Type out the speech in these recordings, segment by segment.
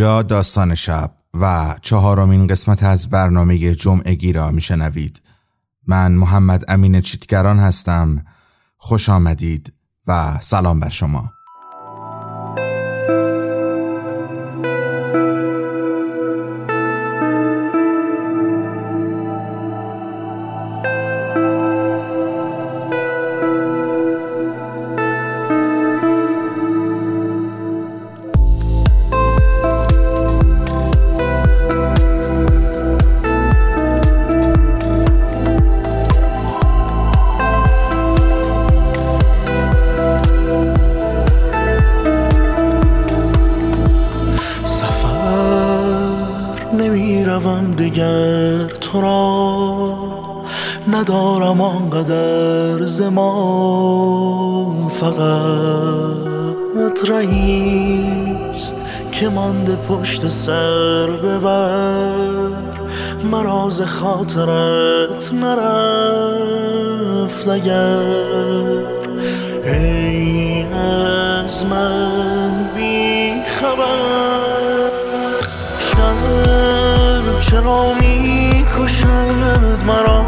داستان شب و چهارمین قسمت از برنامه جمعگی را میشنوید. من محمد امین چیتگران هستم. خوش آمدید و سلام بر شما. پشت سر ببر. مراز خاطرت نرفت اگر. ای از من بی خبر. شب چرا می کشد مرا؟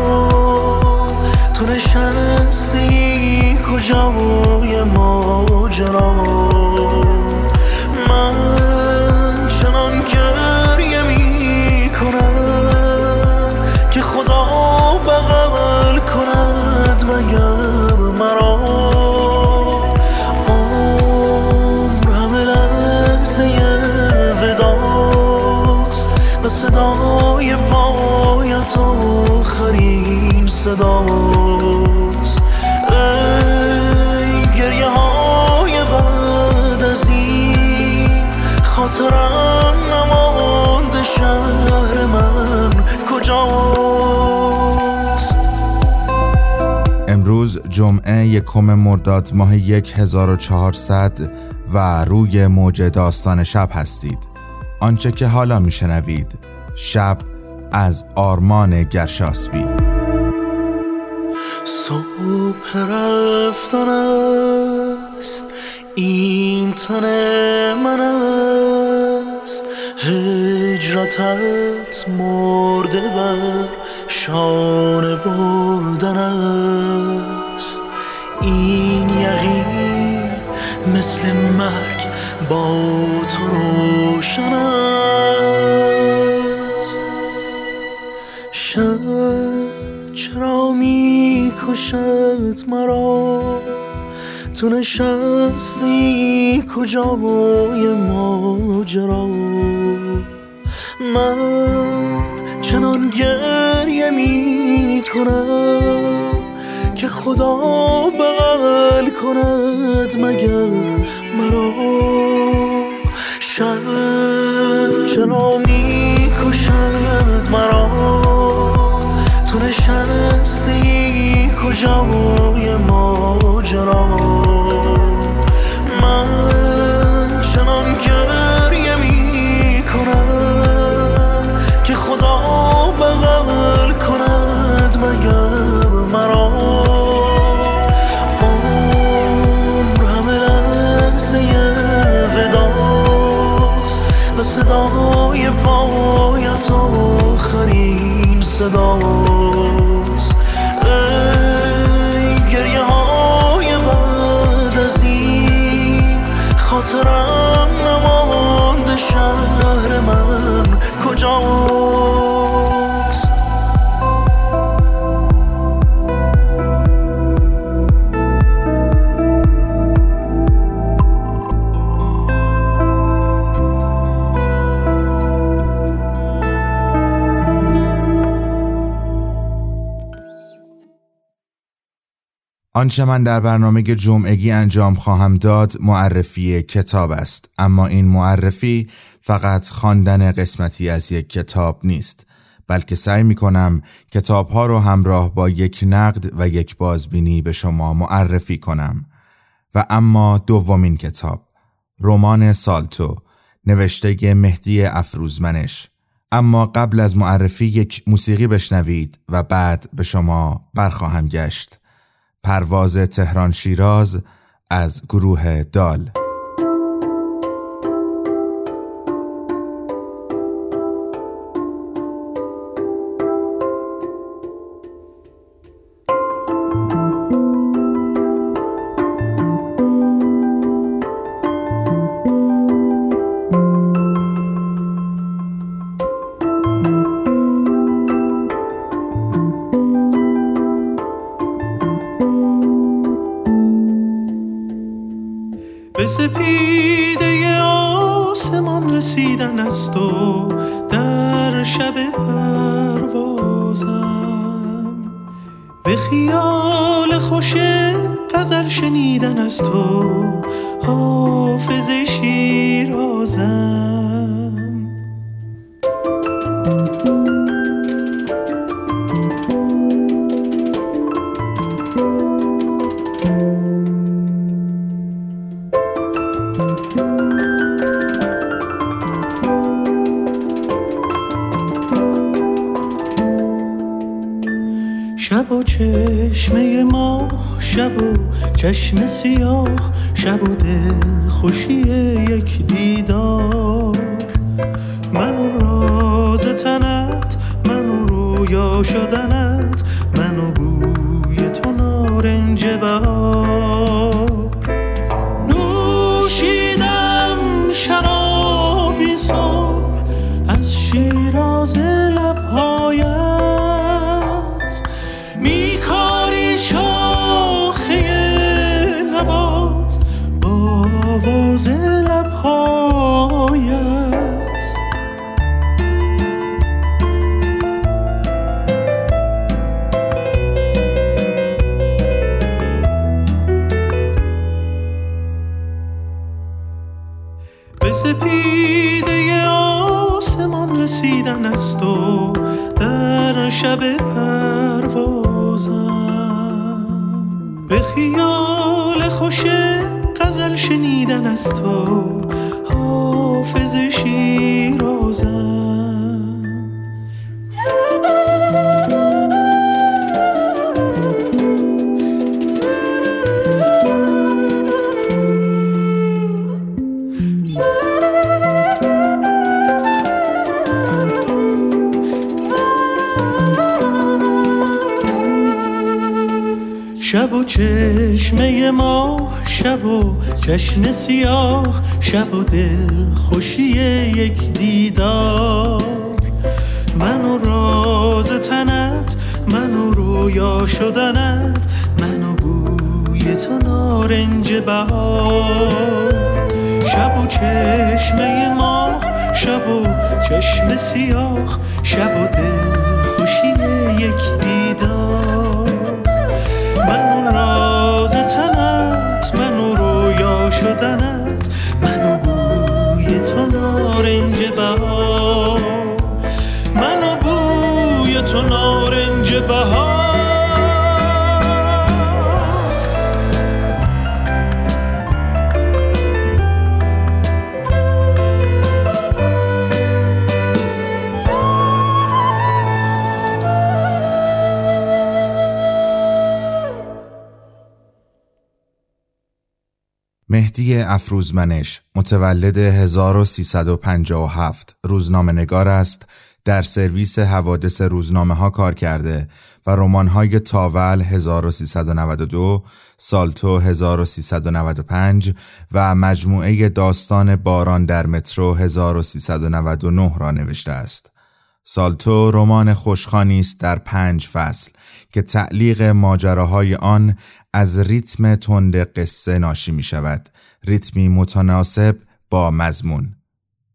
تو نشستی کجای ماجرا. صداست ای گریه های بعد از این خاطرم نمانده شهر من کجاست؟ امروز جمعه یکم مرداد ماه 1400 و روی موج داستان شب هستید. آنچه که حالا میشنوید شب از آرمان گرشاسبی صبح رفتن است. این تن من است. هجرتت مرده بر شان بردن است. این یقین مثل مرگ با تو روشن است. چرا می‌کشد مرا. تو نشستی کجای ماجرا؟ من چنان گریه می‌کنم که خدا بغل کند مگر مرا. شب چرا می‌کشد مرا؟ تو نشستی کجای ماجرا؟ من چنان گریه می کنم که خدا بغل کند مگر مرا. عمر همه لحظه وداست و صدای پایت آخرین صدا. آنچه من در برنامه جمعگی انجام خواهم داد معرفی کتاب است اما این معرفی فقط خواندن قسمتی از یک کتاب نیست بلکه سعی می کنم کتاب ها رو همراه با یک نقد و یک بازبینی به شما معرفی کنم. و اما دومین کتاب رمان سالتو نوشته مهدی افروزمنش. اما قبل از معرفی یک موسیقی بشنوید و بعد به شما برخواهم گشت. پرواز تهران شیراز از گروه دال. شب و چشم سیاه شب و دل خوشی یک دیدار. من و راز تنت من و رویا شدنت من و بوی تو نارنج بهار. thousand شب و چشمه ما شب و چشم سیاه شب و دل خوشی یک دیدار. من و راز تنت من و رویا شدنت من و بوی تو نارنج بهار. شب و چشمه ما شب و چشم سیاه شب و دل خوشی یک دیدار. مهدی افروزمنش متولد 1357 روزنامه نگار است. در سرویس حوادث روزنامه ها کار کرده و رمان های تاول 1392 سالتو 1395 و مجموعه داستان باران در مترو 1399 را نوشته است. سالتو رمان خوشخانی است در پنج فصل که تعلیق ماجراهای آن از ریتم تند قصه ناشی می شود ریتمی متناسب با مضمون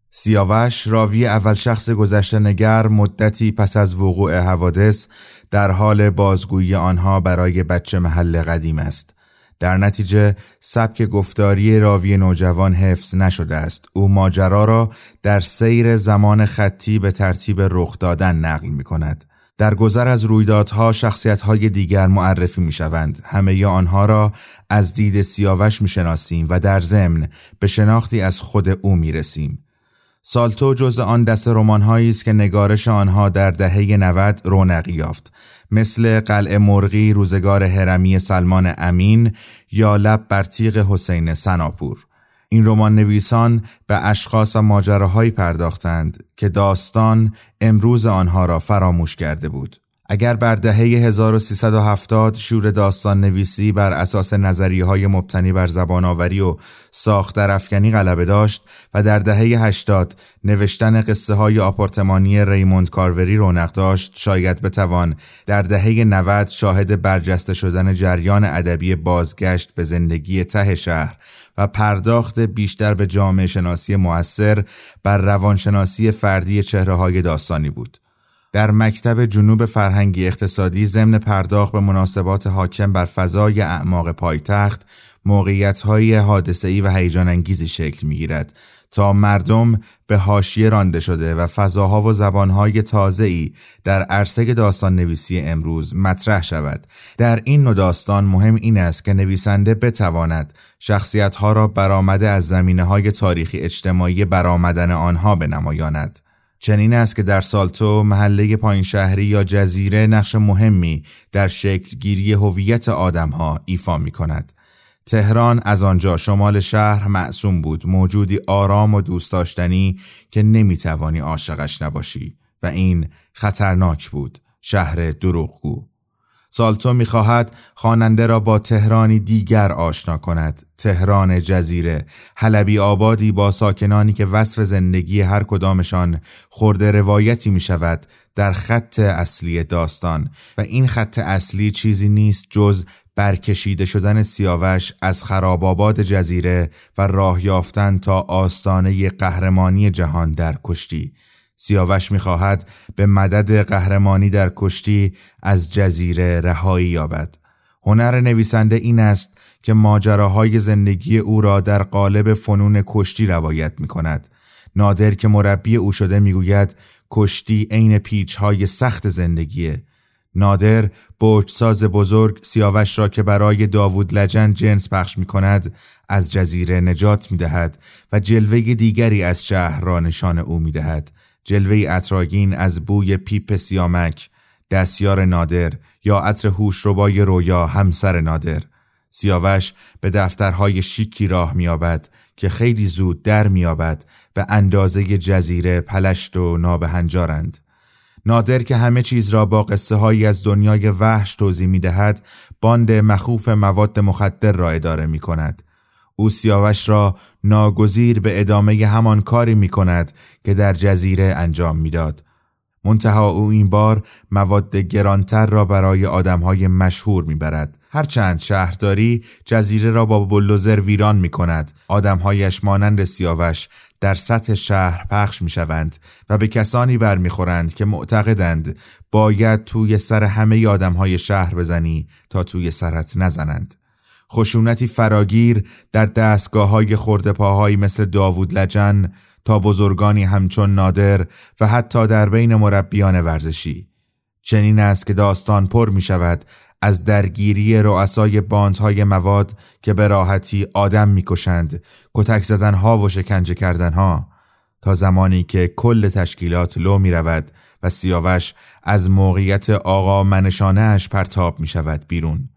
سیاوش راوی اول شخص گذشته نگر مدتی پس از وقوع حوادث در حال بازگویی آنها برای بچه محل قدیم است در نتیجه سبک گفتاری راوی نوجوان حفظ نشده است او ماجرا را در سیر زمان خطی به ترتیب رخ دادن نقل می کند در گذر از رویدادها شخصیت‌های دیگر معرفی می‌شوند. همه آنها را از دید سیاوش می‌شناسیم و در ضمن به شناختی از خود او می‌رسیم. سالتو جز آن دست رمان‌هایی است که نگارش آنها در دهه 90 رونقی یافت. مثل قلعه مرغی روزگار هرمی سلمان امین یا لب بر تیغ حسین سناپور. این رمان نویسان به اشخاص و ماجراهایی پرداختند که داستان امروز آنها را فراموش کرده بود. اگر بر دهه 1370 شور داستان نویسی بر اساس نظریه های مبتنی بر زبان آوری و ساخت افکنی غلبه داشت و در دهه 80 نوشتن قصه های آپارتمانی ریموند کاروری رونق داشت شاید بتوان در دهه 90 شاهد برجسته شدن جریان ادبی بازگشت به زندگی ته شهر و پرداخت بیشتر به جامعه شناسی موثر بر روانشناسی فردی چهره های داستانی بود. در مکتب جنوب فرهنگی اقتصادی ضمن پرداخت به مناسبات حاکم بر فضای اعماق پایتخت موقعیت های حادثه‌ای و هیجان انگیزی شکل می‌گیرد تا مردم به حاشیه رانده شده و فضاها و زبانهای تازه‌ای در عرصه داستان نویسی امروز مطرح شود. در این نوع داستان مهم این است که نویسنده بتواند شخصیتها را برآمده از زمینه های تاریخی اجتماعی برآمدن آنها بنمایاند. چنین است که در سالتو محله پایین شهری یا جزیره نقش مهمی در شکلگیری هویت آدمها ایفا می کند. تهران از آنجا شمال شهر معصوم بود موجودی آرام و دوست داشتنی که نمی‌توانی عاشقش نباشی و این خطرناک بود شهر دروغگو سالتو می‌خواهد خواننده را با تهرانی دیگر آشنا کند. تهران جزیره. حلبی آبادی با ساکنانی که وصف زندگی هر کدامشان خورده روایتی می شود در خط اصلی داستان. و این خط اصلی چیزی نیست جز برکشیده شدن سیاوش از خراباباد جزیره و راه یافتن تا آستانه قهرمانی جهان در کشتی. سیاوش می‌خواهد به مدد قهرمانی در کشتی از جزیره رهایی یابد. هنر نویسنده این است که ماجراهای زندگی او را در قالب فنون کشتی روایت می کند. نادر که مربی او شده می‌گوید کشتی عین پیچ های سخت زندگیه. نادر ساز بزرگ سیاوش را که برای داوود لجن جنس پخش می کند از جزیره نجات می دهد و جلوه دیگری از شهر را نشان او می دهد جلوه اطراگین از بوی پیپ سیامک دستیار نادر یا عطر هوش ربای رویا همسر نادر سیاوش به دفترهای شیکی راه میابد که خیلی زود در میابد به اندازه جزیره پلشت و نابهنجارند نادر که همه چیز را با قصه هایی از دنیای وحش توضیح می دهد باند مخوف مواد مخدر را اداره می کند. او سیاوش را ناگزیر به ادامه همان کاری می کند که در جزیره انجام می‌داد. منتها او این بار مواد گرانتر را برای آدمهای مشهور می‌برد. هرچند شهرداری جزیره را با بلوزر ویران می کند. آدمهایش مانند سیاوش در سطح شهر پخش می شوند و به کسانی برمیخورند که معتقدند باید توی سر همه آدم های شهر بزنی تا توی سرت نزنند. خشونتی فراگیر در دستگاه های خورده مثل داوود لجن تا بزرگانی همچون نادر و حتی در بین مربیان ورزشی. چنین است که داستان پر می شود از درگیری رؤسای باندهای مواد که به راحتی آدم می‌کشند کتک زدنها و شکنجه کردنها تا زمانی که کل تشکیلات لو می رود و سیاوش از موقعیت آقا منشانهش پرتاب می شود بیرون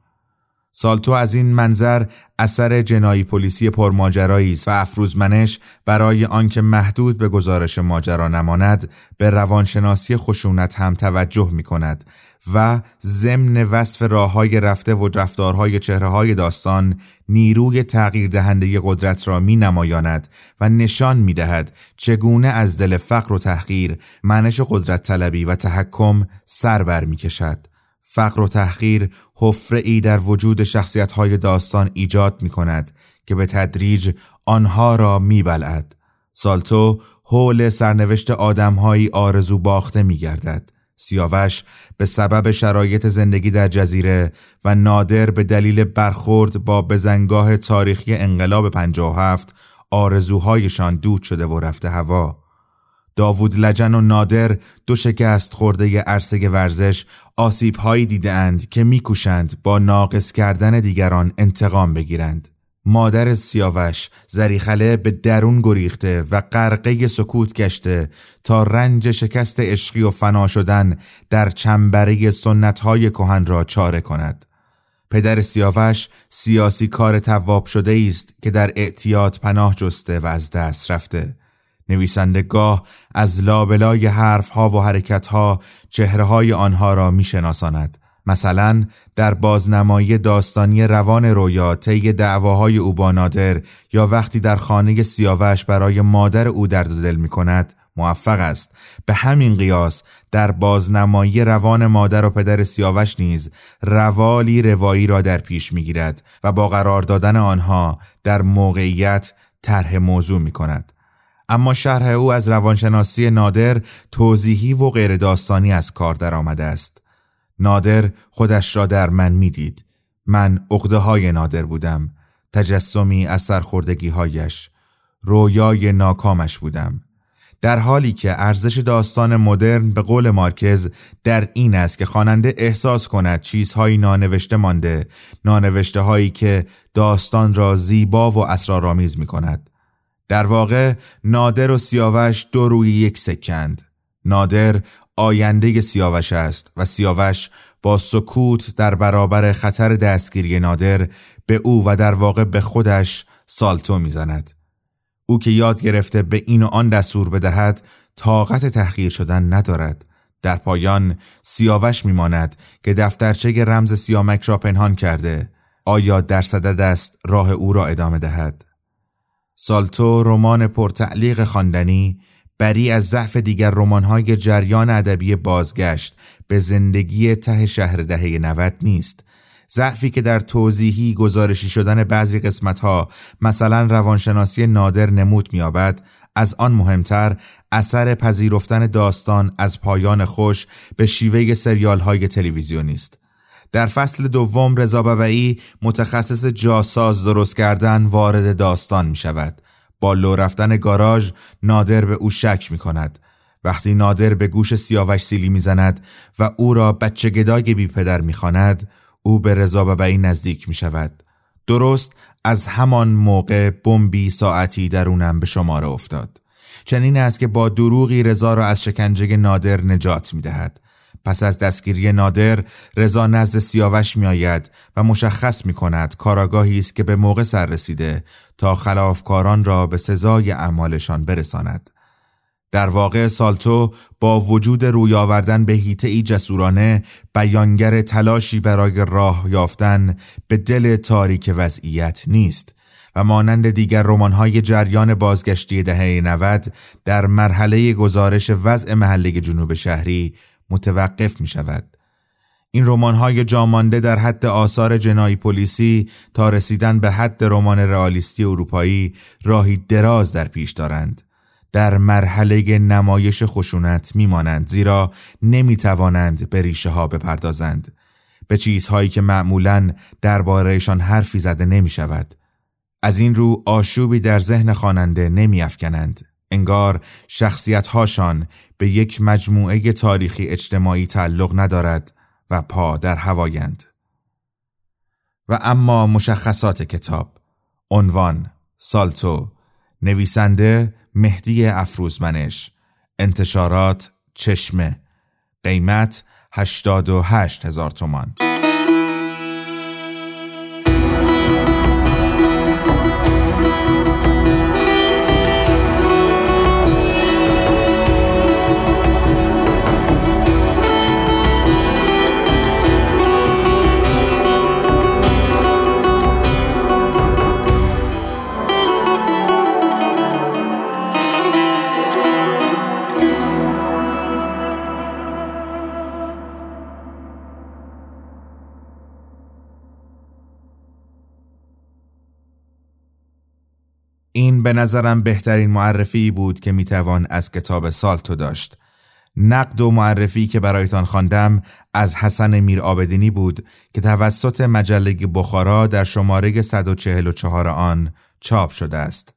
سالتو از این منظر اثر جنایی پلیسی پرماجرایی است و افروزمنش برای آنکه محدود به گزارش ماجرا نماند به روانشناسی خشونت هم توجه می کند و ضمن وصف راه های رفته و رفتارهای چهره های داستان نیروی تغییر دهنده قدرت را می نمایاند و نشان می دهد چگونه از دل فقر و تحقیر منش قدرت طلبی و تحکم سر بر می کشد. فقر و تحقیر حفره ای در وجود شخصیت های داستان ایجاد می کند که به تدریج آنها را می بلعد. سالتو حول سرنوشت آدمهایی آرزو باخته می گردد. سیاوش به سبب شرایط زندگی در جزیره و نادر به دلیل برخورد با بزنگاه تاریخی انقلاب 57 آرزوهایشان دود شده و رفته هوا داوود لجن و نادر دو شکست خورده عرصه ورزش آسیب هایی دیدند که میکوشند با ناقص کردن دیگران انتقام بگیرند. مادر سیاوش زریخله به درون گریخته و غرقه سکوت گشته تا رنج شکست عشقی و فنا شدن در چنبره سنتهای کهن را چاره کند. پدر سیاوش سیاسی کار تواب شده است که در اعتیاد پناه جسته و از دست رفته. نویسندگاه از لابلای حرفها و حرکتها چهره های آنها را میشناساند مثلا در بازنمایی داستانی روان رویا طی دعواهای او با نادر یا وقتی در خانه سیاوش برای مادر او درد دل می کند موفق است به همین قیاس در بازنمایی روان مادر و پدر سیاوش نیز روالی روایی را در پیش می‌گیرد و با قرار دادن آنها در موقعیت طرح موضوع می کند. اما شرح او از روانشناسی نادر توضیحی و غیر داستانی از کار درآمده است. نادر خودش را در من می‌دید. من عقده های نادر بودم. تجسمی از سرخوردگی هایش. رویای ناکامش بودم. در حالی که ارزش داستان مدرن به قول مارکز در این است که خواننده احساس کند چیزهایی نانوشته مانده نانوشته هایی که داستان را زیبا و اسرارآمیز می کند در واقع نادر و سیاوش دو روی یک سکند. نادر آینده سیاوش است و سیاوش با سکوت در برابر خطر دستگیری نادر به او و در واقع به خودش سالتو می‌زند. او که یاد گرفته به این و آن دستور بدهد طاقت تحقیر شدن ندارد. در پایان سیاوش میماند که دفترچه رمز سیامک را پنهان کرده. آیا در صدد است راه او را ادامه دهد؟ سالتو رمان پرتعلیق خواندنی بری از ضعف دیگر رمان‌های جریان ادبی بازگشت به زندگی ته شهر دهه 90 نیست ضعفی که در توضیحی گزارشی شدن بعضی قسمتها مثلا روانشناسی نادر نمود میابد از آن مهمتر اثر پذیرفتن داستان از پایان خوش به شیوه سریال های تلویزیونی است. در فصل دوم رضا ببعی متخصص جاساز درست کردن وارد داستان می شود. با لو رفتن گاراژ نادر به او شک می کند. وقتی نادر به گوش سیاوش سیلی می‌زند و او را بچه گدای بی پدر می او به رضا ببعی نزدیک می شود. درست از همان موقع بمبی ساعتی درونم به شماره افتاد. چنین است که با دروغی رضا را از شکنجه نادر نجات می دهد. پس از دستگیری نادر رضا نزد سیاوش می آید و مشخص می کند کاراگاهی است که به موقع سر رسیده تا خلافکاران را به سزای اعمالشان برساند. در واقع سالتو با وجود روی آوردن به هیته ای جسورانه بیانگر تلاشی برای راه یافتن به دل تاریک وضعیت نیست و مانند دیگر رمان‌های جریان بازگشتی دهه 90 در مرحله گزارش وضع محله جنوب شهری متوقف می شود. این رمان‌های جامانده در حد آثار جنایی پلیسی تا رسیدن به حد رمان رئالیستی اروپایی راهی دراز در پیش دارند. در مرحله نمایش خشونت میمانند زیرا نمی‌توانند به ریشه ها بپردازند به چیزهایی که معمولا دربارهشان حرفی زده نمی شود. از این رو آشوبی در ذهن خواننده نمیافکنند. انگار شخصیت هاشان به یک مجموعه تاریخی اجتماعی تعلق ندارد و پا در هوایند. و اما مشخصات کتاب عنوان سالتو نویسنده مهدی افروزمنش انتشارات چشمه قیمت 88 هزار تومان این به نظرم بهترین معرفی بود که می‌توان از کتاب سالتو داشت. نقد و معرفی که برایتان خواندم از حسن میر آبدینی بود که توسط مجله بخارا در شماره 144 آن چاپ شده است.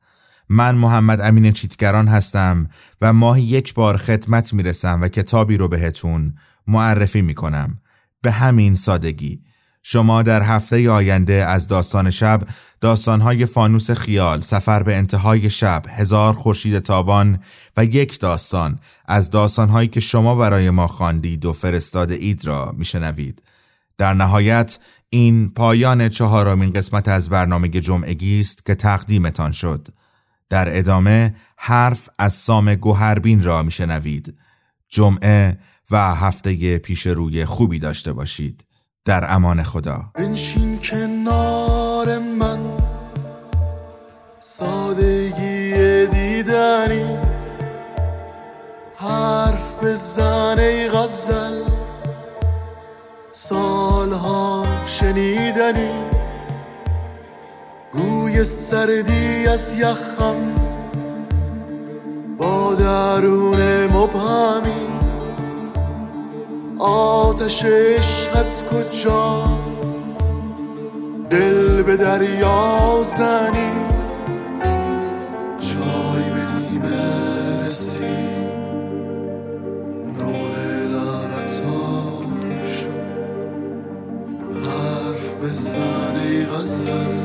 من محمد امین چیتگران هستم و ماهی یک بار خدمت می‌رسم و کتابی رو بهتون معرفی می‌کنم. به همین سادگی. شما در هفته آینده از داستان شب داستانهای فانوس خیال سفر به انتهای شب هزار خورشید تابان و یک داستان از داستانهایی که شما برای ما خواندید و فرستاده اید را میشنوید. در نهایت این پایان چهارمین قسمت از برنامه جمعگی است که تقدیمتان شد. در ادامه حرف از سام گوهربین را میشنوید. جمعه و هفته پیش روی خوبی داشته باشید. در امان خدا. بنشین کنار من. سادگی دیدنی. بزن ای غزل. سالها شنیدنی. گوی سردی از یخم. با درون مبهمی. آتش عشقت کجا دل به دریا زنی؟ چای به نیمه رسی؟ نقل لبت حرف بزن ای غزل.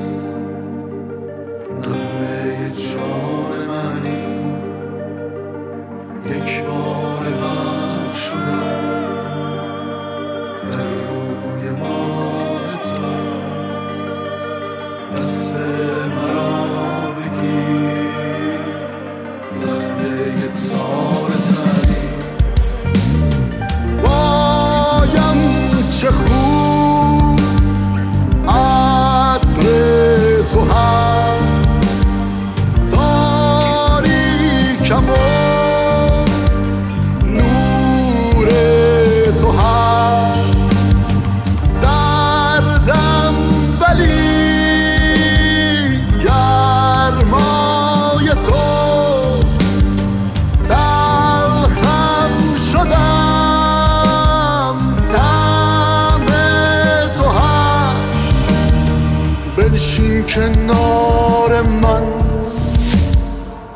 بنشین کنار من.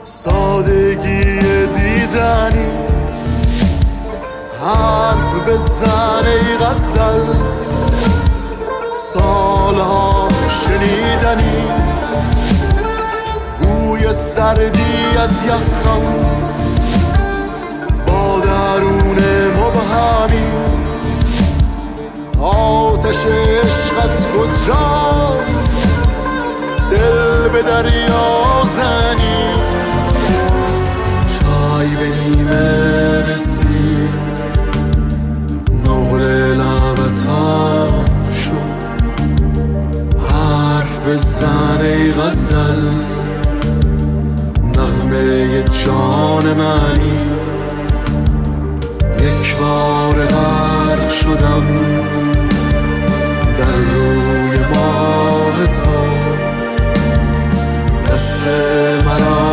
سادگی دیدنی. حرف بزن ای غزل. سالها شنیدنی. گوی سردی از یخم. با درون مبهمی. آتش عشقت کجاست؟ دل به دریا زنی. چای به نیمه رسی. نقل لبت شد. حرف بزن ای غزل. نغمه جان منی. یک بار غرق شدم. در روی ماه تو. مرا.